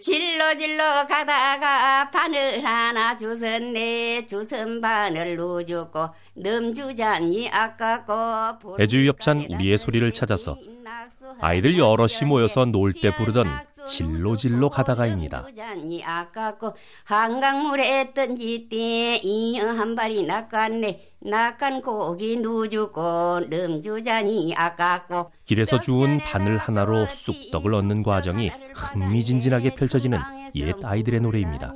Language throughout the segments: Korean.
질러 질러 가다가 바늘 하나 주선네 주선 바늘 누주고 넘주자니 아깝고 애주협찬 우리의 소리를 찾아서 아이들 여럿이 모여서 놀 때 부르던 질로질로 가다가입니다. 한강물에 던지때 이어 한 발이 낚았네 낚은 고기 누주고 넘주자니 아깝고 길에서 주운 바늘 하나로 쑥떡을 얻는 과정이 흥미진진하게 펼쳐지는 옛 아이들의 노래입니다.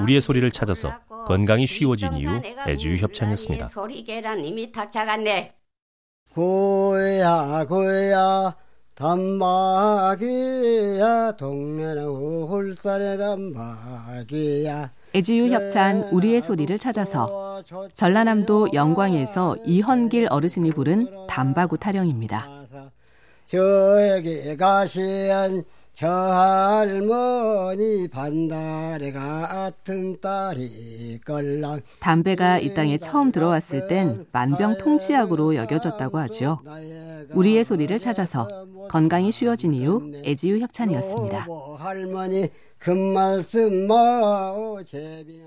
우리의 소리를 찾아서 건강이 쉬워진 이유 애주 협찬이었습니다. 소리 계란님이 탁차갔네. 고야 고야 단박이야 동네는 홀살의 단박이야 애지유 협찬 우리의 소리를 찾아서 전라남도 영광에서 이헌길 어르신이 부른 담바구 타령입니다. 저에게 가시한 저 할머니 반달에 같은 딸이 걸랑 담배가 이 땅에 처음 들어왔을 땐 만병통치약으로 여겨졌다고 하죠. 우리의 소리를 찾아서 건강이 쉬워진 이유 애지유 협찬이었습니다. 할머니 그 말씀 마오 제비는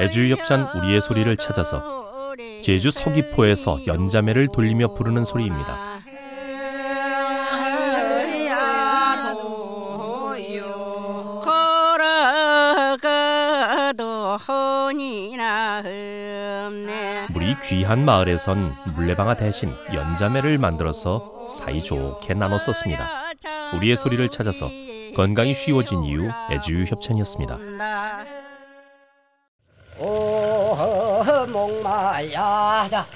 애주협찬 우리의 소리를 찾아서 제주 서귀포에서 연자매를 돌리며 부르는 소리입니다. 우리 귀한 마을에선 물레방아 대신 연자매를 만들어서 사이좋게 나눠 썼습니다. 우리의 소리를 찾아서 건강이 쉬워진 이유 애주 협찬이었습니다. 오 목마야 자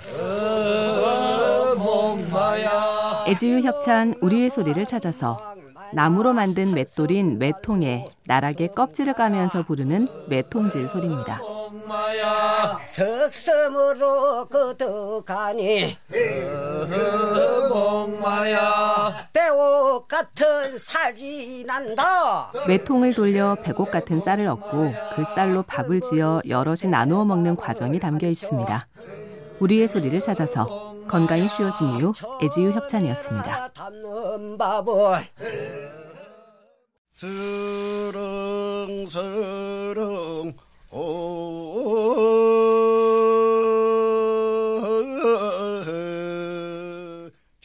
애지유 협찬 우리의 소리를 찾아서 나무로 만든 맷돌인 매통에 나락의 껍질을 까면서 부르는 매통질 소리입니다. 석섬으로 거듭가니 배옥 같은 살이 난다 매통을 돌려 배곡 같은 쌀을 얻고 그 쌀로 밥을 지어 여럿이 나누어 먹는 과정이 담겨 있습니다. 우리의 소리를 찾아서 건강이 쉬워진 이유 애지유 협찬이었습니다. 스릉스릉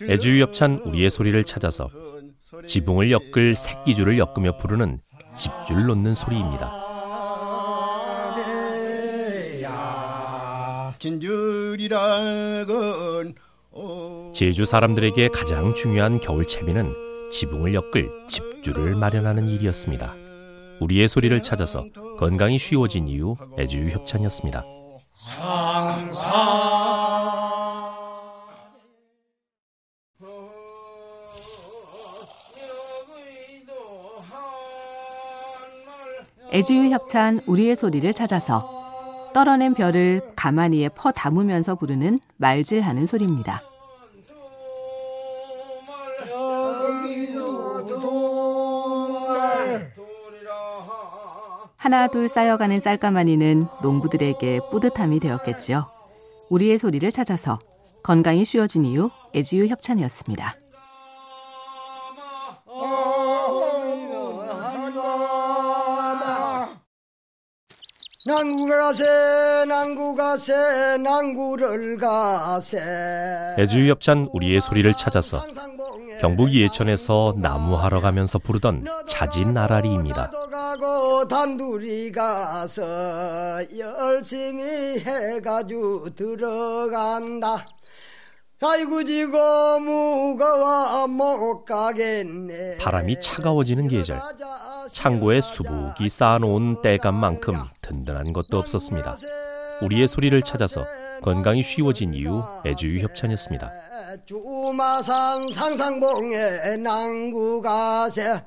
애주협찬 우리의 소리를 찾아서 지붕을 엮을 새끼줄을 엮으며 부르는 집줄 놓는 소리입니다. 제주 사람들에게 가장 중요한 겨울 채비는 지붕을 엮을 집줄을 마련하는 일이었습니다. 우리의 소리를 찾아서 건강이 쉬워진 이유 애주유 협찬이었습니다. 애지유 협찬 우리의 소리를 찾아서 떨어낸 별을 가마니에 퍼 담으면서 부르는 말질하는 소리입니다. 하나 둘 쌓여가는 쌀가마니는 농부들에게 뿌듯함이 되었겠지요. 우리의 소리를 찾아서 건강이 쉬워진 이유 애지유 협찬이었습니다. 난구 가세 난구 가세 난구를 가세 애주협찬 우리의 소리를 찾아서 경북 예천에서 나무하러 가면서 부르던 자진 나라리입니다. 단둘이 가서 열심히 해가지고 들어간다. 아이고 지고 무거워 못 가겠네. 바람이 차가워지는 계절. 창고에 수북이 쌓아놓은 때감만큼 든든한 것도 없었습니다. 우리의 소리를 찾아서 건강이 쉬워진 이유 애주유 협찬이었습니다. 주마상 상상봉에 난구가세